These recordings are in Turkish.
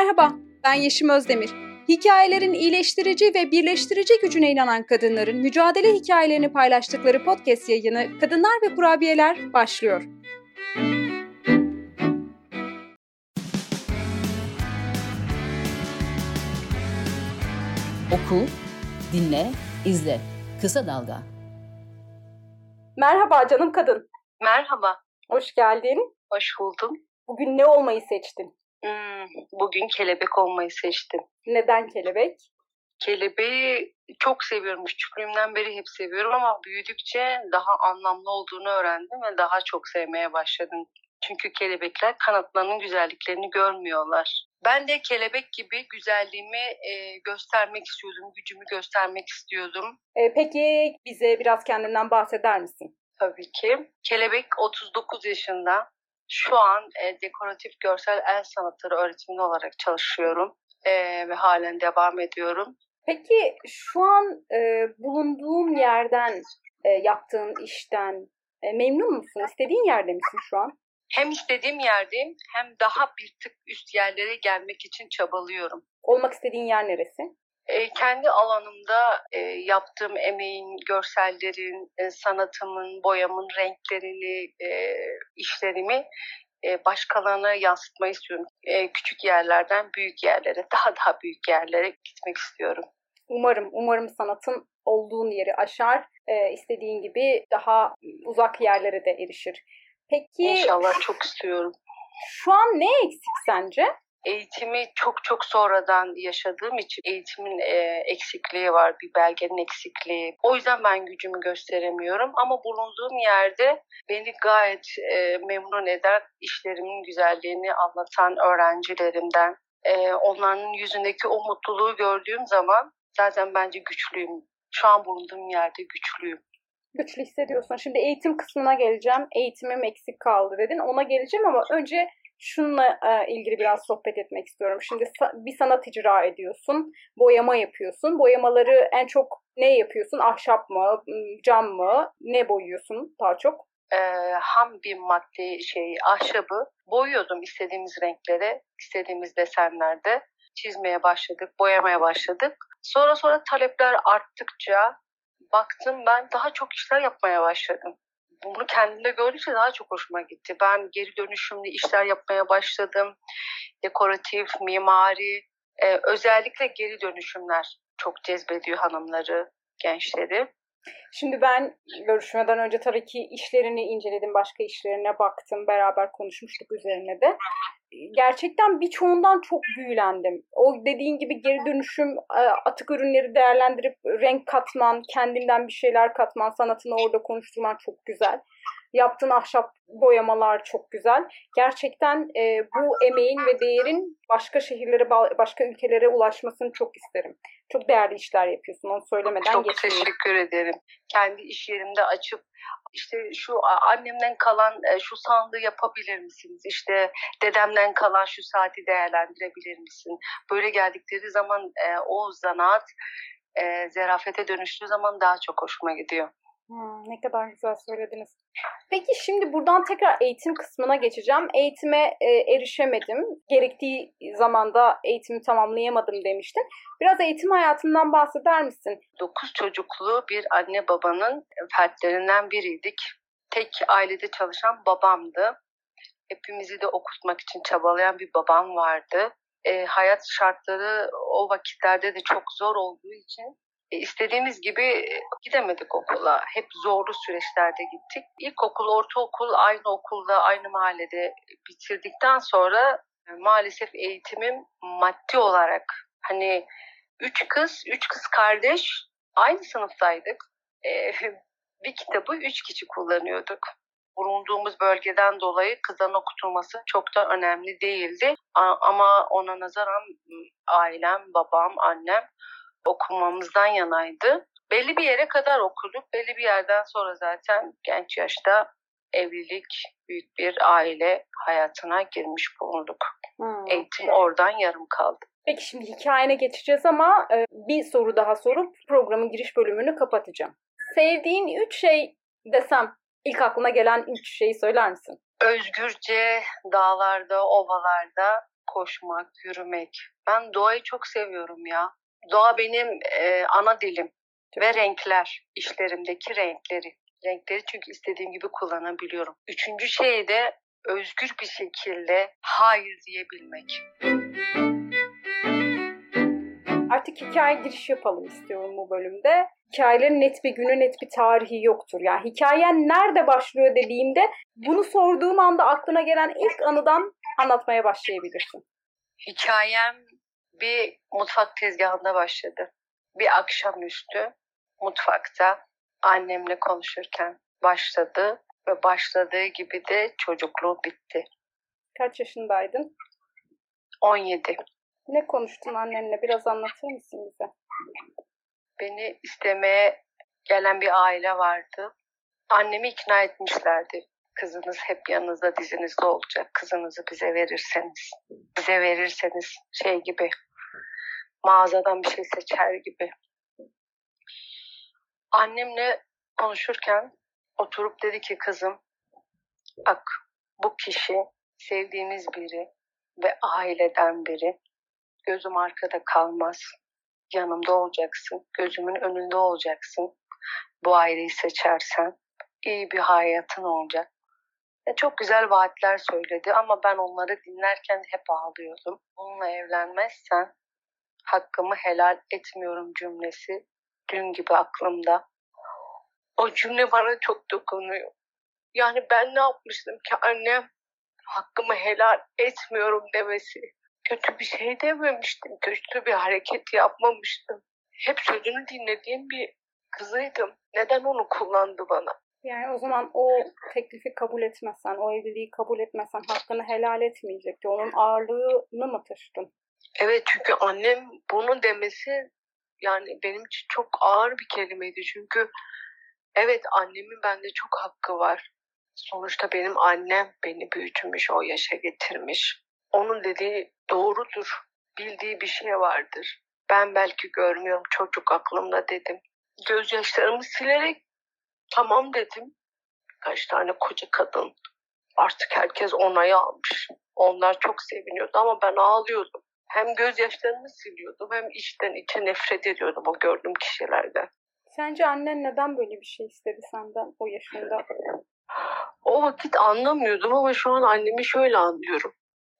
Merhaba, ben Yeşim Özdemir. Hikayelerin iyileştirici ve birleştirici gücüne inanan kadınların mücadele hikayelerini paylaştıkları podcast yayını Kadınlar ve Kurabiyeler başlıyor. Oku, dinle, izle. Kısa Dalga. Merhaba canım kadın. Merhaba. Hoş geldin. Hoş buldum. Bugün ne olmayı seçtin? Hmm, bugün kelebek olmayı seçtim. Neden kelebek? Kelebeği çok seviyorum. Küçüklüğümden beri hep seviyorum ama büyüdükçe daha anlamlı olduğunu öğrendim ve daha çok sevmeye başladım. Çünkü kelebekler kanatlarının güzelliklerini görmüyorlar. Ben de kelebek gibi güzelliğimi e, göstermek istiyordum, gücümü göstermek istiyordum. E, peki bize biraz kendinden bahseder misin? Tabii ki. Kelebek 39 yaşında. Şu an e, dekoratif görsel el sanatları öğretmeni olarak çalışıyorum e, ve halen devam ediyorum. Peki şu an e, bulunduğun yerden, e, yaptığın işten e, memnun musun? İstediğin yerde misin şu an? Hem istediğim yerdeyim hem daha bir tık üst yerlere gelmek için çabalıyorum. Olmak istediğin yer neresi? E, kendi alanımda e, yaptığım emeğin, görsellerin, e, sanatımın, boyamın renklerini, e, işlerimi başkalarına yansıtmayı istiyorum. Küçük yerlerden büyük yerlere, daha daha büyük yerlere gitmek istiyorum. Umarım, umarım sanatın olduğun yeri aşar, istediğin gibi daha uzak yerlere de erişir. Peki İnşallah çok istiyorum. şu an ne eksik sence? Eğitimi çok çok sonradan yaşadığım için eğitimin e, eksikliği var, bir belgenin eksikliği. O yüzden ben gücümü gösteremiyorum ama bulunduğum yerde beni gayet e, memnun eden işlerimin güzelliğini anlatan öğrencilerimden, e, onların yüzündeki o mutluluğu gördüğüm zaman zaten bence güçlüyüm. Şu an bulunduğum yerde güçlüyüm. Güçlü hissediyorsun. Şimdi eğitim kısmına geleceğim. Eğitimim eksik kaldı dedin. Ona geleceğim ama önce şununla e, ilgili biraz sohbet etmek istiyorum. Şimdi sa- bir sanat icra ediyorsun, boyama yapıyorsun. Boyamaları en çok ne yapıyorsun? Ahşap mı, cam mı? Ne boyuyorsun daha çok? e, ham bir madde şey ahşabı boyuyordum istediğimiz renklere, istediğimiz desenlerde çizmeye başladık, boyamaya başladık. Sonra sonra talepler arttıkça baktım ben daha çok işler yapmaya başladım. Bunu kendimde gördükçe daha çok hoşuma gitti. Ben geri dönüşümlü işler yapmaya başladım. Dekoratif, mimari, e, özellikle geri dönüşümler çok cezbediyor hanımları, gençleri. Şimdi ben görüşmeden önce tabii ki işlerini inceledim, başka işlerine baktım, beraber konuşmuştuk üzerine de. Gerçekten birçoğundan çok büyülendim. O dediğin gibi geri dönüşüm, e, atık ürünleri değerlendirip renk katman, kendinden bir şeyler katman, sanatını orada konuşturman çok güzel. Yaptığın ahşap boyamalar çok güzel. Gerçekten e, bu emeğin ve değerin başka şehirlere, ba- başka ülkelere ulaşmasını çok isterim. Çok değerli işler yapıyorsun, onu söylemeden Çok geçmeyeyim. teşekkür ederim. Kendi iş yerimde açıp işte şu annemden kalan e, şu sandığı yapabilir misiniz? İşte dedemden kalan şu saati değerlendirebilir misin? Böyle geldikleri zaman e, o zanaat e, zerafete dönüştüğü zaman daha çok hoşuma gidiyor. Ne kadar güzel söylediniz. Peki şimdi buradan tekrar eğitim kısmına geçeceğim. Eğitime e, erişemedim. Gerektiği zamanda eğitimi tamamlayamadım demiştin. Biraz eğitim hayatından bahseder misin? Dokuz çocuklu bir anne babanın fertlerinden biriydik. Tek ailede çalışan babamdı. Hepimizi de okutmak için çabalayan bir babam vardı. E, hayat şartları o vakitlerde de çok zor olduğu için istediğimiz gibi e, gidemedik okula. Hep zorlu süreçlerde gittik. İlkokul, ortaokul aynı okulda, aynı mahallede bitirdikten sonra e, maalesef eğitimim maddi olarak hani üç kız, üç kız kardeş aynı sınıftaydık. E, bir kitabı üç kişi kullanıyorduk. Bulunduğumuz bölgeden dolayı kızların okutulması çok da önemli değildi. Ama ona nazaran ailem, babam, annem okumamızdan yanaydı. Belli bir yere kadar okuduk. Belli bir yerden sonra zaten genç yaşta evlilik, büyük bir aile hayatına girmiş bulunduk. Hmm. Eğitim oradan yarım kaldı. Peki şimdi hikayene geçeceğiz ama e, bir soru daha sorup programın giriş bölümünü kapatacağım. Sevdiğin üç şey desem ilk aklına gelen üç şeyi söyler misin? Özgürce dağlarda, ovalarda koşmak, yürümek. Ben doğayı çok seviyorum ya. Doğa benim e, ana dilim ve renkler, işlerimdeki renkleri. Renkleri çünkü istediğim gibi kullanabiliyorum. Üçüncü şey de özgür bir şekilde hayır diyebilmek. Artık hikaye giriş yapalım istiyorum bu bölümde. Hikayelerin net bir günü, net bir tarihi yoktur. Yani hikayen nerede başlıyor dediğimde bunu sorduğum anda aklına gelen ilk anıdan anlatmaya başlayabilirsin. Hikayem bir mutfak tezgahında başladı. Bir akşamüstü mutfakta annemle konuşurken başladı ve başladığı gibi de çocukluğu bitti. Kaç yaşındaydın? 17. Ne konuştun annenle? Biraz anlatır mısın bize? Beni istemeye gelen bir aile vardı. Annemi ikna etmişlerdi. Kızınız hep yanınızda dizinizde olacak. Kızınızı bize verirseniz. Bize verirseniz şey gibi mağazadan bir şey seçer gibi. Annemle konuşurken oturup dedi ki kızım bak bu kişi sevdiğimiz biri ve aileden biri. Gözüm arkada kalmaz. Yanımda olacaksın. Gözümün önünde olacaksın. Bu aileyi seçersen iyi bir hayatın olacak. E, çok güzel vaatler söyledi ama ben onları dinlerken hep ağlıyordum. Bununla evlenmezsen hakkımı helal etmiyorum cümlesi dün gibi aklımda. O cümle bana çok dokunuyor. Yani ben ne yapmıştım ki annem hakkımı helal etmiyorum demesi. Kötü bir şey dememiştim. Kötü bir hareket yapmamıştım. Hep sözünü dinlediğim bir kızıydım. Neden onu kullandı bana? Yani o zaman o teklifi kabul etmezsen, o evliliği kabul etmezsen hakkını helal etmeyecekti. Onun ağırlığını mı taşıdın? Evet çünkü annem bunu demesi yani benim için çok ağır bir kelimeydi. Çünkü evet annemin bende çok hakkı var. Sonuçta benim annem beni büyütmüş, o yaşa getirmiş. Onun dediği doğrudur. Bildiği bir şey vardır. Ben belki görmüyorum çocuk aklımda dedim. Gözyaşlarımı silerek tamam dedim. Kaç tane koca kadın. Artık herkes onayı almış. Onlar çok seviniyordu ama ben ağlıyordum. Hem gözyaşlarımı siliyordum hem içten içe nefret ediyordum o gördüğüm kişilerden. Sence annen neden böyle bir şey istedi senden o yaşında? O vakit anlamıyordum ama şu an annemi şöyle anlıyorum.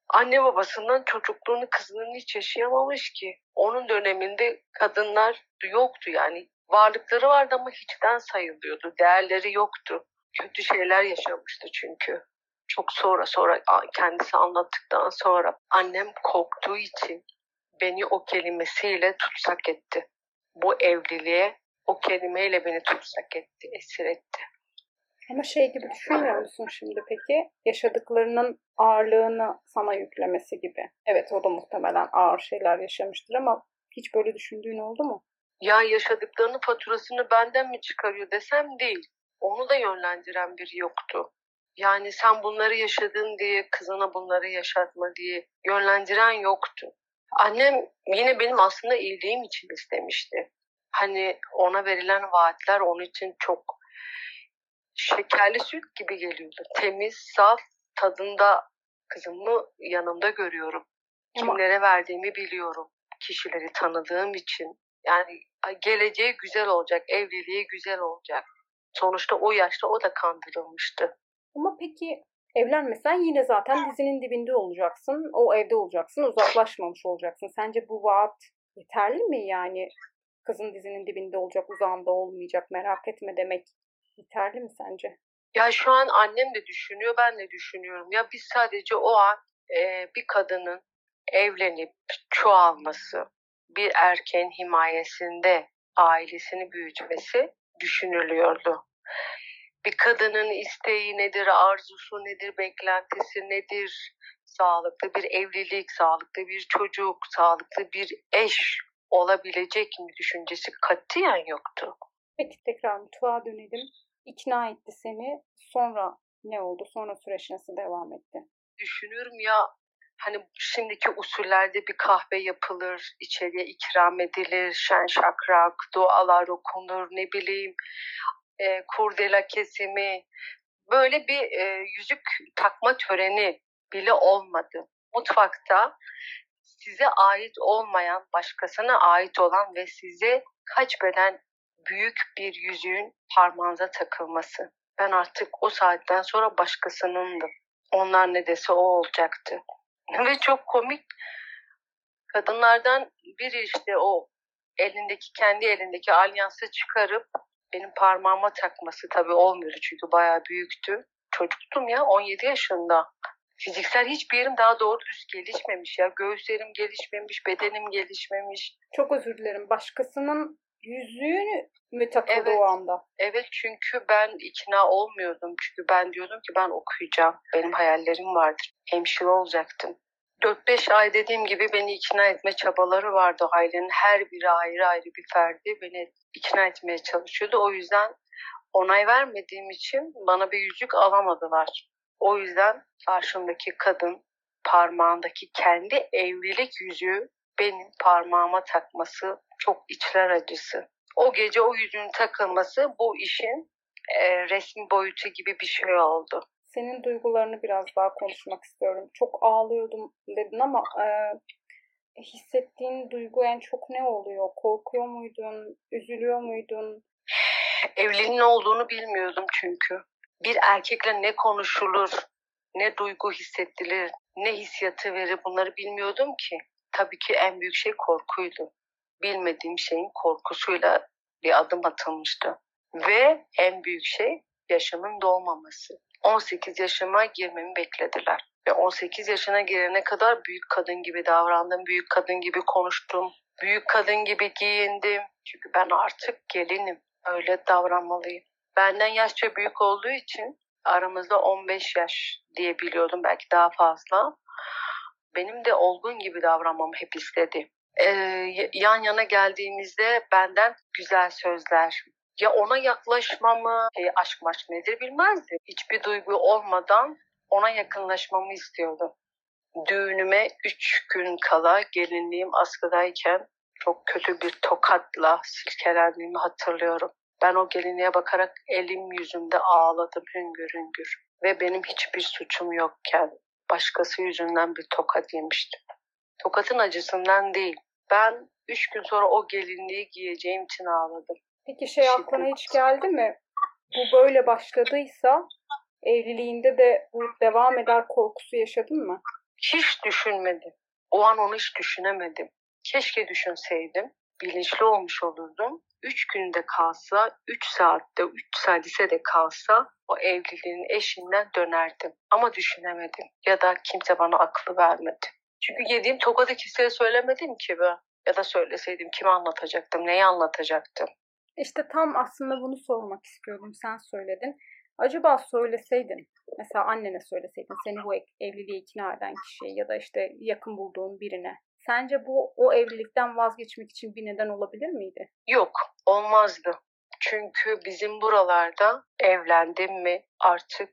Anne babasından çocukluğunu kızının hiç yaşayamamış ki. Onun döneminde kadınlar yoktu yani. Varlıkları vardı ama hiçten sayılıyordu. Değerleri yoktu. Kötü şeyler yaşamıştı çünkü. Çok sonra sonra kendisi anlattıktan sonra annem korktuğu için beni o kelimesiyle tutsak etti. Bu evliliğe o kelimeyle beni tutsak etti, esir etti. Ama şey gibi düşünmüyor musun şimdi peki? Yaşadıklarının ağırlığını sana yüklemesi gibi. Evet o da muhtemelen ağır şeyler yaşamıştır ama hiç böyle düşündüğün oldu mu? Ya yaşadıklarının faturasını benden mi çıkarıyor desem değil. Onu da yönlendiren biri yoktu. Yani sen bunları yaşadın diye kızına bunları yaşatma diye yönlendiren yoktu. Annem yine benim aslında iyiliğim için istemişti. Hani ona verilen vaatler onun için çok şekerli süt gibi geliyordu. Temiz, saf, tadında kızımı yanımda görüyorum. Kimlere verdiğimi biliyorum. Kişileri tanıdığım için. Yani geleceği güzel olacak, evliliği güzel olacak. Sonuçta o yaşta o da kandırılmıştı. Ama peki evlenmesen yine zaten dizinin dibinde olacaksın. O evde olacaksın, uzaklaşmamış olacaksın. Sence bu vaat yeterli mi yani? Kızın dizinin dibinde olacak, uzağında olmayacak, merak etme demek yeterli mi sence? Ya şu an annem de düşünüyor, ben de düşünüyorum. Ya biz sadece o an e, bir kadının evlenip çoğalması, bir erkeğin himayesinde ailesini büyütmesi düşünülüyordu. Bir kadının isteği nedir, arzusu nedir, beklentisi nedir, sağlıklı bir evlilik, sağlıklı bir çocuk, sağlıklı bir eş olabilecek mi düşüncesi katiyen yoktu. Peki tekrar mutfağa dönelim. İkna etti seni. Sonra ne oldu? Sonra süreç nasıl devam etti? Düşünüyorum ya hani şimdiki usullerde bir kahve yapılır, içeriye ikram edilir, şen şakrak, dualar okunur, ne bileyim e, kurdela kesimi, böyle bir e, yüzük takma töreni bile olmadı. mutfakta size ait olmayan, başkasına ait olan ve size kaç beden büyük bir yüzüğün parmağınıza takılması. Ben artık o saatten sonra başkasınındım. Onlar ne dese o olacaktı. Ve çok komik kadınlardan biri işte o elindeki kendi elindeki alyansı çıkarıp benim parmağıma takması tabii olmuyordu çünkü bayağı büyüktü. Çocuktum ya 17 yaşında. Fiziksel hiçbir yerim daha doğru düz gelişmemiş ya. Göğüslerim gelişmemiş, bedenim gelişmemiş. Çok özür dilerim. Başkasının yüzüğünü mü takıldı Evet. o anda? Evet çünkü ben ikna olmuyordum. Çünkü ben diyordum ki ben okuyacağım. Benim hayallerim vardır. Hemşire olacaktım. 4-5 ay dediğim gibi beni ikna etme çabaları vardı. Ailenin her biri ayrı ayrı bir ferdi beni ikna etmeye çalışıyordu. O yüzden onay vermediğim için bana bir yüzük alamadılar. O yüzden karşımdaki kadın parmağındaki kendi evlilik yüzüğü benim parmağıma takması çok içler acısı. O gece o yüzüğün takılması bu işin e, resmi boyutu gibi bir şey oldu. Senin duygularını biraz daha konuşmak istiyorum. Çok ağlıyordum dedin ama e, hissettiğin duygu en çok ne oluyor? Korkuyor muydun? Üzülüyor muydun? Evliliğin olduğunu bilmiyordum çünkü. Bir erkekle ne konuşulur, ne duygu hissettirilir, ne hissiyatı verir bunları bilmiyordum ki. Tabii ki en büyük şey korkuydu. Bilmediğim şeyin korkusuyla bir adım atılmıştı. Ve en büyük şey yaşımın dolmaması. 18 yaşıma girmemi beklediler. Ve 18 yaşına girene kadar büyük kadın gibi davrandım, büyük kadın gibi konuştum, büyük kadın gibi giyindim. Çünkü ben artık gelinim, öyle davranmalıyım. Benden yaşça büyük olduğu için aramızda 15 yaş diye biliyordum, belki daha fazla. Benim de olgun gibi davranmamı hep istedi. Ee, yan yana geldiğimizde benden güzel sözler, ya ona yaklaşmamı, e, aşk maşk nedir bilmezdi. Hiçbir duygu olmadan ona yakınlaşmamı istiyordu. Düğünüme üç gün kala gelinliğim askıdayken çok kötü bir tokatla silkelendiğimi hatırlıyorum. Ben o gelinliğe bakarak elim yüzümde ağladım hüngür hüngür. Ve benim hiçbir suçum yokken başkası yüzünden bir tokat yemiştim. Tokatın acısından değil. Ben üç gün sonra o gelinliği giyeceğim için ağladım. Peki şey aklına hiç geldi mi? Bu böyle başladıysa evliliğinde de bu devam eder korkusu yaşadın mı? Hiç düşünmedim. O an onu hiç düşünemedim. Keşke düşünseydim. Bilinçli olmuş olurdum. Üç günde kalsa, üç saatte, üç sadise de kalsa o evliliğin eşinden dönerdim. Ama düşünemedim. Ya da kimse bana aklı vermedi. Çünkü yediğim tokadı kimseye söylemedim ki ben. Ya da söyleseydim kime anlatacaktım, neyi anlatacaktım. İşte tam aslında bunu sormak istiyordum. Sen söyledin. Acaba söyleseydin, mesela annene söyleseydin, seni bu evliliğe ikna eden kişiye ya da işte yakın bulduğun birine. Sence bu o evlilikten vazgeçmek için bir neden olabilir miydi? Yok, olmazdı. Çünkü bizim buralarda evlendim mi artık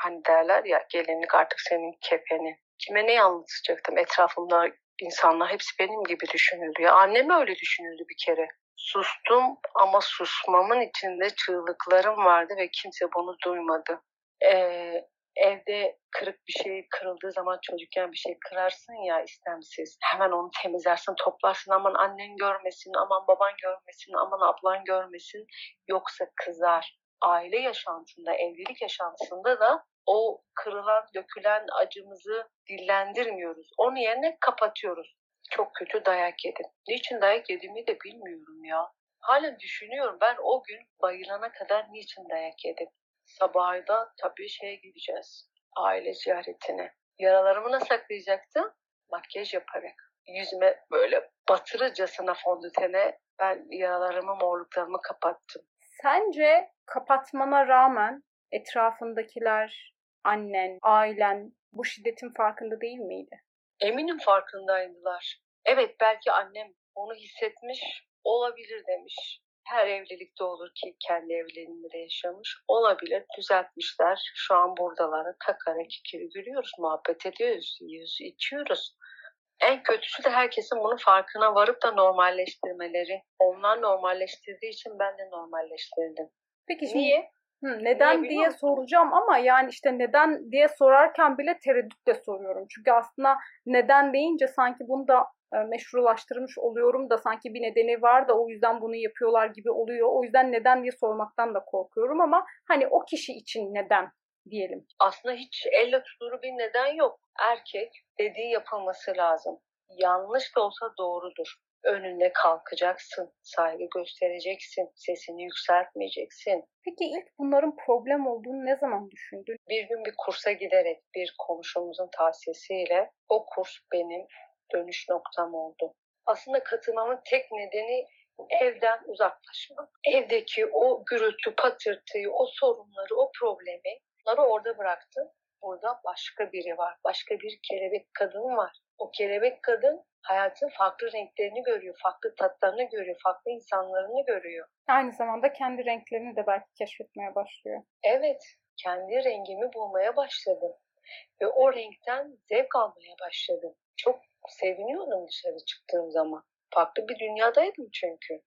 hani derler ya gelinlik artık senin kefenin. Kime ne anlatacaktım? Etrafımda insanlar hepsi benim gibi düşünürdü. Ya annem öyle düşünürdü bir kere. Sustum ama susmamın içinde çığlıklarım vardı ve kimse bunu duymadı. Ee, evde kırık bir şey kırıldığı zaman çocukken bir şey kırarsın ya istemsiz. Hemen onu temizlersin, toplarsın. Aman annen görmesin, aman baban görmesin, aman ablan görmesin. Yoksa kızar. Aile yaşantında, evlilik yaşantısında da o kırılan, dökülen acımızı dillendirmiyoruz. Onun yerine kapatıyoruz. Çok kötü dayak yedim. Niçin dayak yediğimi de bilmiyorum ya. Halen düşünüyorum ben o gün bayılana kadar niçin dayak yedim. Sabahı da tabii şeye gideceğiz. Aile ziyaretine. Yaralarımı nasıl saklayacaktım? Makyaj yaparak. Yüzüme böyle batırıcasına fondötene ben yaralarımı, morluklarımı kapattım. Sence kapatmana rağmen etrafındakiler, annen, ailen bu şiddetin farkında değil miydi? Eminim farkındaydılar. Evet belki annem onu hissetmiş olabilir demiş. Her evlilikte olur ki kendi evliliğinde de yaşamış. Olabilir düzeltmişler. Şu an buradalar. Kakarak ikili gülüyoruz, muhabbet ediyoruz, yiyoruz, içiyoruz. En kötüsü de herkesin bunun farkına varıp da normalleştirmeleri. Onlar normalleştirdiği için ben de normalleştirdim. Peki şimdi Niye? Hı, neden diye musun? soracağım ama yani işte neden diye sorarken bile tereddütle soruyorum. Çünkü aslında neden deyince sanki bunu da e, meşrulaştırmış oluyorum da sanki bir nedeni var da o yüzden bunu yapıyorlar gibi oluyor. O yüzden neden diye sormaktan da korkuyorum ama hani o kişi için neden diyelim. Aslında hiç elle tutulur bir neden yok. Erkek dediği yapılması lazım. Yanlış da olsa doğrudur. Önünde kalkacaksın, saygı göstereceksin, sesini yükseltmeyeceksin. Peki ilk bunların problem olduğunu ne zaman düşündün? Bir gün bir kursa giderek bir komşumuzun tavsiyesiyle o kurs benim dönüş noktam oldu. Aslında katılmamın tek nedeni evden uzaklaşmak. Evdeki o gürültü, patırtıyı, o sorunları, o problemi bunları orada bıraktım. Burada başka biri var. Başka bir kelebek kadın var. O kelebek kadın hayatın farklı renklerini görüyor, farklı tatlarını görüyor, farklı insanlarını görüyor. Aynı zamanda kendi renklerini de belki keşfetmeye başlıyor. Evet, kendi rengimi bulmaya başladım. Ve o renkten zevk almaya başladım. Çok seviniyordum dışarı çıktığım zaman. Farklı bir dünyadaydım çünkü.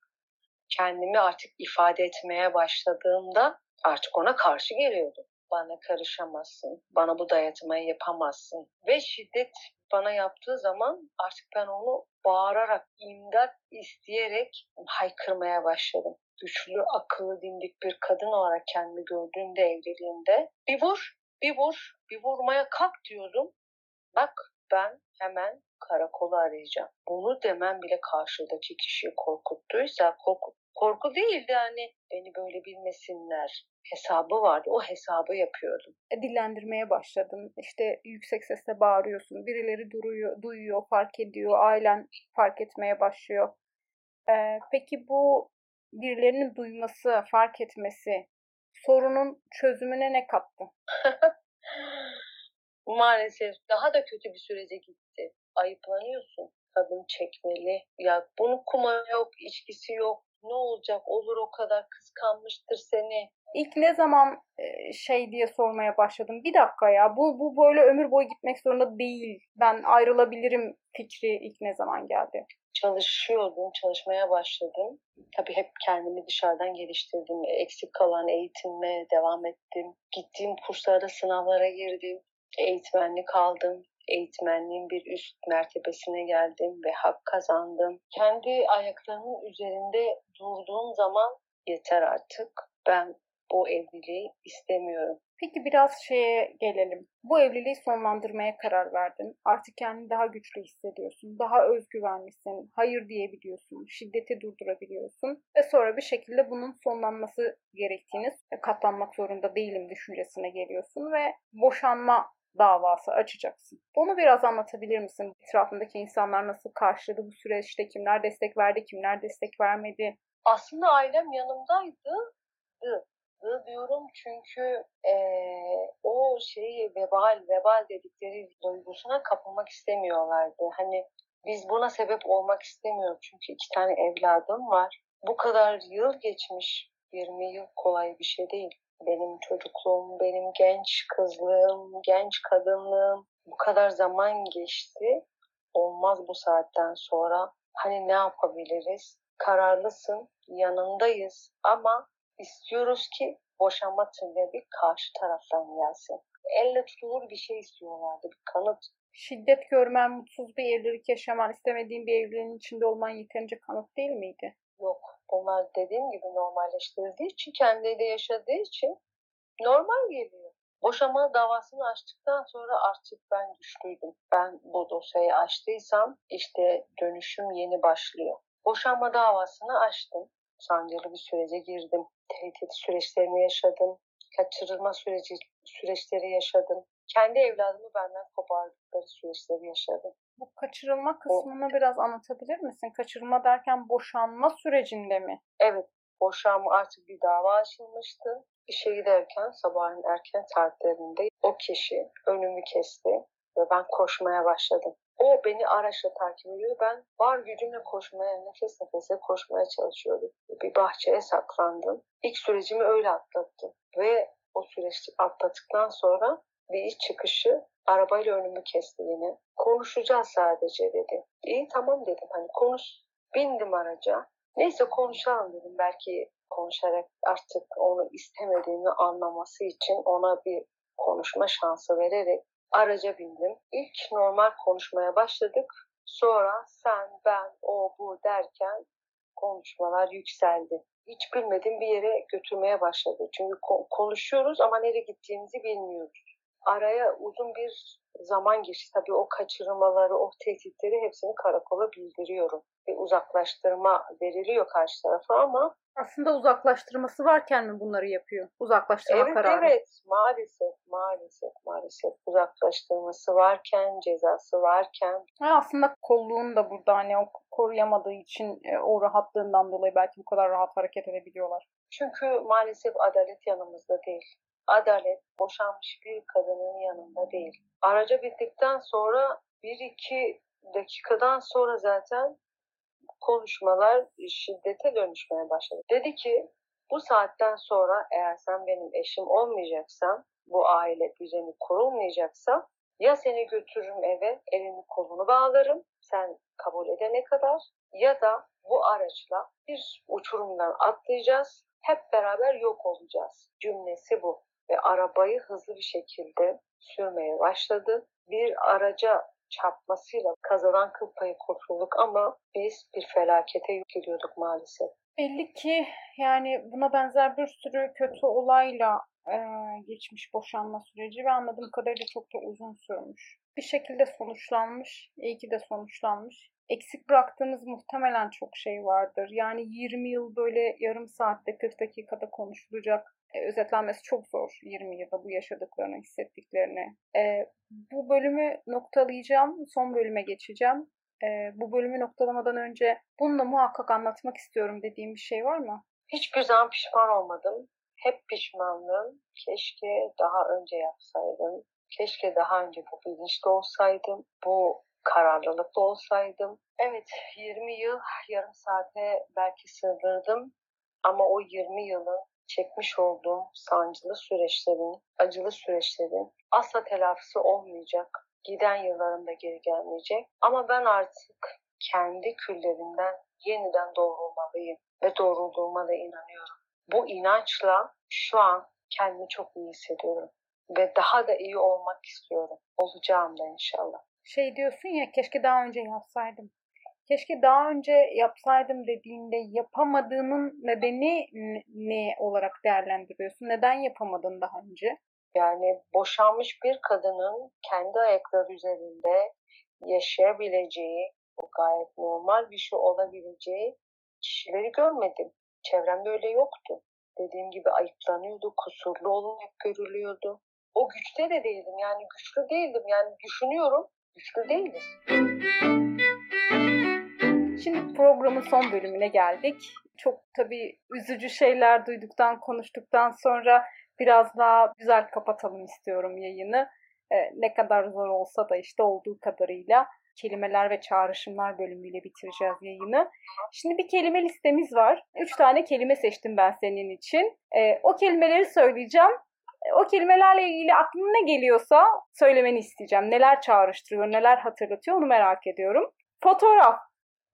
Kendimi artık ifade etmeye başladığımda artık ona karşı geliyordum. Bana karışamazsın, bana bu dayatmayı yapamazsın. Ve şiddet bana yaptığı zaman artık ben onu bağırarak, imdat isteyerek haykırmaya başladım. Güçlü, akıllı, dimdik bir kadın olarak kendimi gördüğümde evliliğimde bir vur, bir vur, bir vurmaya kalk diyordum. Bak ben hemen karakolu arayacağım. Bunu demem bile karşıdaki kişiyi korkuttuysa korku, korku değildi hani beni böyle bilmesinler hesabı vardı. O hesabı yapıyordum. E, dillendirmeye başladın. İşte yüksek sesle bağırıyorsun. Birileri duruyor, duyuyor, fark ediyor. Ailen fark etmeye başlıyor. Ee, peki bu birilerinin duyması, fark etmesi sorunun çözümüne ne kattı? Maalesef daha da kötü bir sürece gitti. Ayıplanıyorsun. Kadın çekmeli. Ya bunun kuma yok, içkisi yok. Ne olacak? Olur o kadar kıskanmıştır seni. İlk ne zaman e, şey diye sormaya başladım. Bir dakika ya bu, bu böyle ömür boyu gitmek zorunda değil. Ben ayrılabilirim fikri ilk ne zaman geldi? çalışıyordum, çalışmaya başladım. Tabii hep kendimi dışarıdan geliştirdim. Eksik kalan eğitimime devam ettim. Gittiğim kurslarda sınavlara girdim. Eğitmenlik aldım. Eğitmenliğin bir üst mertebesine geldim ve hak kazandım. Kendi ayaklarımın üzerinde durduğum zaman yeter artık. Ben bu evliliği istemiyorum. Peki biraz şeye gelelim. Bu evliliği sonlandırmaya karar verdin. Artık kendini daha güçlü hissediyorsun. Daha özgüvenlisin. Hayır diyebiliyorsun. Şiddeti durdurabiliyorsun. Ve sonra bir şekilde bunun sonlanması gerektiğini katlanmak zorunda değilim düşüncesine geliyorsun ve boşanma davası açacaksın. Bunu biraz anlatabilir misin? Etrafındaki insanlar nasıl karşıladı bu süreçte? Kimler destek verdi, kimler destek vermedi? Aslında ailem yanımdaydı. Dı diyorum çünkü eee, o şeyi vebal, vebal dedikleri duygusuna kapılmak istemiyorlardı. Hani biz buna sebep olmak istemiyoruz çünkü iki tane evladım var. Bu kadar yıl geçmiş, 20 yıl kolay bir şey değil. Benim çocukluğum, benim genç kızlığım, genç kadınlığım bu kadar zaman geçti. Olmaz bu saatten sonra. Hani ne yapabiliriz? Kararlısın, yanındayız ama istiyoruz ki boşanma talebi karşı taraftan gelsin. Elle tutulur bir şey istiyorlardı, bir kanıt. Şiddet görmen, mutsuz bir evlilik yaşaman, istemediğin bir evliliğin içinde olman yeterince kanıt değil miydi? Yok, bunlar dediğim gibi normalleştirildiği için, kendiyle yaşadığı için normal geliyor. Boşanma davasını açtıktan sonra artık ben güçlüydüm. Ben bu dosyayı açtıysam işte dönüşüm yeni başlıyor. Boşanma davasını açtım. Sancılı bir sürece girdim. Tehdit süreçlerini yaşadım. Kaçırılma süreci süreçleri yaşadım. Kendi evladımı benden kopardıkları süreçleri yaşadım. Bu kaçırılma kısmını biraz anlatabilir misin? Kaçırılma derken boşanma sürecinde mi? Evet, boşanma artık bir dava açılmıştı. İşe giderken sabahın erken saatlerinde o kişi önümü kesti ve ben koşmaya başladım. O beni araçla takip ediyor. Ben var gücümle koşmaya, nefes nefese koşmaya çalışıyordum. Bir bahçeye saklandım. İlk sürecimi öyle atlattım. Ve o süreçti atlattıktan sonra bir iş çıkışı arabayla önümü kesti yine. Konuşacağız sadece dedi. İyi tamam dedim hani konuş. Bindim araca. Neyse konuşalım dedim. Belki konuşarak artık onu istemediğini anlaması için ona bir konuşma şansı vererek araca bindim. İlk normal konuşmaya başladık. Sonra sen, ben, o, bu derken konuşmalar yükseldi. Hiç bilmediğim bir yere götürmeye başladı. Çünkü konuşuyoruz ama nereye gittiğimizi bilmiyoruz. Araya uzun bir zaman geçti. Tabii o kaçırmaları, o tehditleri hepsini karakola bildiriyorum. Bir uzaklaştırma veriliyor karşı tarafa ama aslında uzaklaştırması varken mi bunları yapıyor? Uzaklaştırma evet, kararı. Evet, maalesef, maalesef, maalesef uzaklaştırması varken, cezası varken. Ha, aslında kolluğun da burada hani o koruyamadığı için e, o rahatlığından dolayı belki bu kadar rahat hareket edebiliyorlar. Çünkü maalesef adalet yanımızda değil. Adalet boşanmış bir kadının yanında değil. Araca bittikten sonra bir iki dakikadan sonra zaten konuşmalar şiddete dönüşmeye başladı. Dedi ki bu saatten sonra eğer sen benim eşim olmayacaksan, bu aile düzeni kurulmayacaksa ya seni götürürüm eve, elini kolunu bağlarım, sen kabul edene kadar ya da bu araçla bir uçurumdan atlayacağız, hep beraber yok olacağız. Cümlesi bu. Ve arabayı hızlı bir şekilde sürmeye başladı. Bir araca çarpmasıyla kazadan kıl payı kurtulduk ama biz bir felakete yükseliyorduk maalesef. Belli ki yani buna benzer bir sürü kötü olayla e, geçmiş boşanma süreci ve anladığım kadarıyla çok da uzun sürmüş. Bir şekilde sonuçlanmış, iyi ki de sonuçlanmış. Eksik bıraktığımız muhtemelen çok şey vardır. Yani 20 yıl böyle yarım saatte 40 dakikada konuşulacak e, özetlenmesi çok zor 20 yılda bu yaşadıklarını, hissettiklerini. E, bu bölümü noktalayacağım, son bölüme geçeceğim. E, bu bölümü noktalamadan önce bununla muhakkak anlatmak istiyorum dediğim bir şey var mı? Hiçbir pişman olmadım. Hep pişmanlığım. Keşke daha önce yapsaydım. Keşke daha önce bu bilinçli olsaydım. Bu kararlılıklı olsaydım. Evet 20 yıl yarım saate belki sığdırdım. Ama o 20 yılın çekmiş olduğum sancılı süreçlerin, acılı süreçlerin asla telafisi olmayacak. Giden yıllarında geri gelmeyecek. Ama ben artık kendi küllerimden yeniden doğrulmalıyım ve doğrulduğuma da inanıyorum. Bu inançla şu an kendimi çok iyi hissediyorum ve daha da iyi olmak istiyorum. Olacağım da inşallah. Şey diyorsun ya keşke daha önce yapsaydım keşke daha önce yapsaydım dediğinde yapamadığının nedeni ne olarak değerlendiriyorsun? Neden yapamadın daha önce? Yani boşanmış bir kadının kendi ayakları üzerinde yaşayabileceği, bu gayet normal bir şey olabileceği kişileri görmedim. Çevremde öyle yoktu. Dediğim gibi ayıplanıyordu, kusurlu olarak görülüyordu. O güçte de değildim yani güçlü değildim yani düşünüyorum güçlü değiliz. Şimdi programın son bölümüne geldik. Çok tabii üzücü şeyler duyduktan, konuştuktan sonra biraz daha güzel kapatalım istiyorum yayını. Ee, ne kadar zor olsa da işte olduğu kadarıyla kelimeler ve çağrışımlar bölümüyle bitireceğiz yayını. Şimdi bir kelime listemiz var. Üç tane kelime seçtim ben senin için. Ee, o kelimeleri söyleyeceğim. Ee, o kelimelerle ilgili aklına ne geliyorsa söylemeni isteyeceğim. Neler çağrıştırıyor, neler hatırlatıyor onu merak ediyorum. Fotoğraf,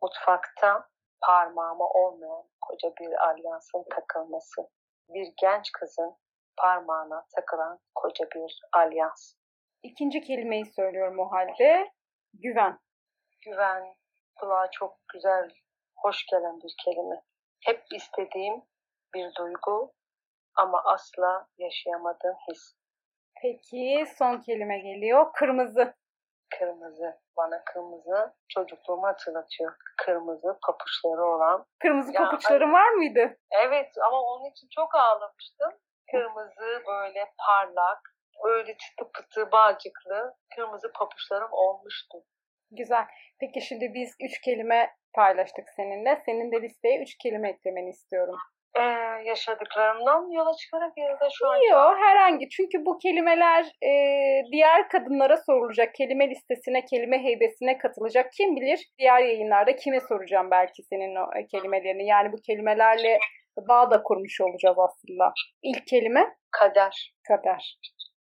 mutfakta parmağıma olmayan koca bir alyansın takılması. Bir genç kızın parmağına takılan koca bir alyans. İkinci kelimeyi söylüyorum o halde. Güven. Güven kulağa çok güzel, hoş gelen bir kelime. Hep istediğim bir duygu ama asla yaşayamadığım his. Peki son kelime geliyor. Kırmızı. Kırmızı. Bana kırmızı çocukluğumu hatırlatıyor. Kırmızı papuçları olan. Kırmızı ya, papuçların hani, var mıydı? Evet ama onun için çok ağlamıştım. Kırmızı böyle parlak, öyle çıtı pıtı bağcıklı kırmızı papuçlarım olmuştu. Güzel. Peki şimdi biz üç kelime paylaştık seninle. Senin de listeye üç kelime eklemeni istiyorum e, yaşadıklarımdan yola çıkarak ya da şu an... Yok herhangi çünkü bu kelimeler e, diğer kadınlara sorulacak kelime listesine, kelime heybesine katılacak. Kim bilir diğer yayınlarda kime soracağım belki senin o e, kelimelerini. Yani bu kelimelerle bağ da kurmuş olacağız aslında. İlk kelime? Kader. Kader.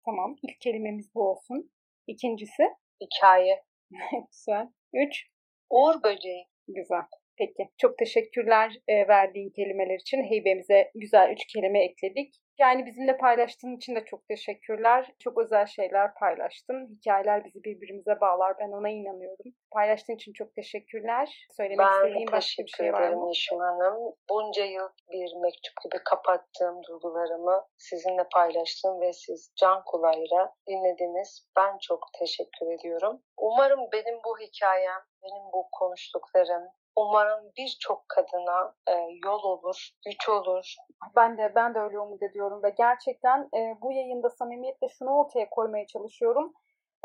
Tamam. İlk kelimemiz bu olsun. İkincisi? Hikaye. Güzel. Üç? Uğur böceği. Güzel. Peki. Çok teşekkürler e, verdiğin kelimeler için. Heybemize güzel üç kelime ekledik. Yani bizimle paylaştığın için de çok teşekkürler. Çok özel şeyler paylaştın. Hikayeler bizi birbirimize bağlar. Ben ona inanıyorum. Paylaştığın için çok teşekkürler. Söylemek ben istediğin başka bir şey var mı? Yeşim Hanım. Bunca yıl bir mektup gibi kapattığım duygularımı sizinle paylaştım ve siz can kulağıyla dinlediniz. Ben çok teşekkür ediyorum. Umarım benim bu hikayem, benim bu konuştuklarım, umarım birçok kadına e, yol olur, güç olur, Ben de ben de öyle umut ediyorum ve gerçekten e, bu yayında samimiyetle şunu ortaya koymaya çalışıyorum.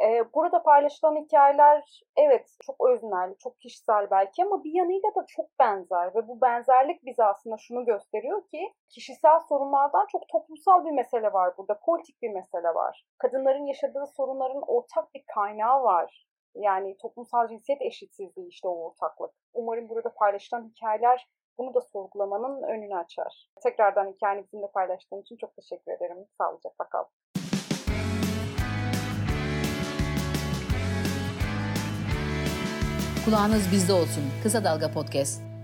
E, burada paylaşılan hikayeler evet çok öznel, çok kişisel belki ama bir yanıyla da çok benzer ve bu benzerlik bize aslında şunu gösteriyor ki kişisel sorunlardan çok toplumsal bir mesele var burada, politik bir mesele var. Kadınların yaşadığı sorunların ortak bir kaynağı var. Yani toplumsal cinsiyet eşitsizliği işte o ortaklık. Umarım burada paylaşılan hikayeler bunu da sorgulamanın önünü açar. Tekrardan hikayeni bizimle paylaştığın için çok teşekkür ederim. Sağlıcakla kal. Kulağınız bizde olsun. Kısa Dalga Podcast.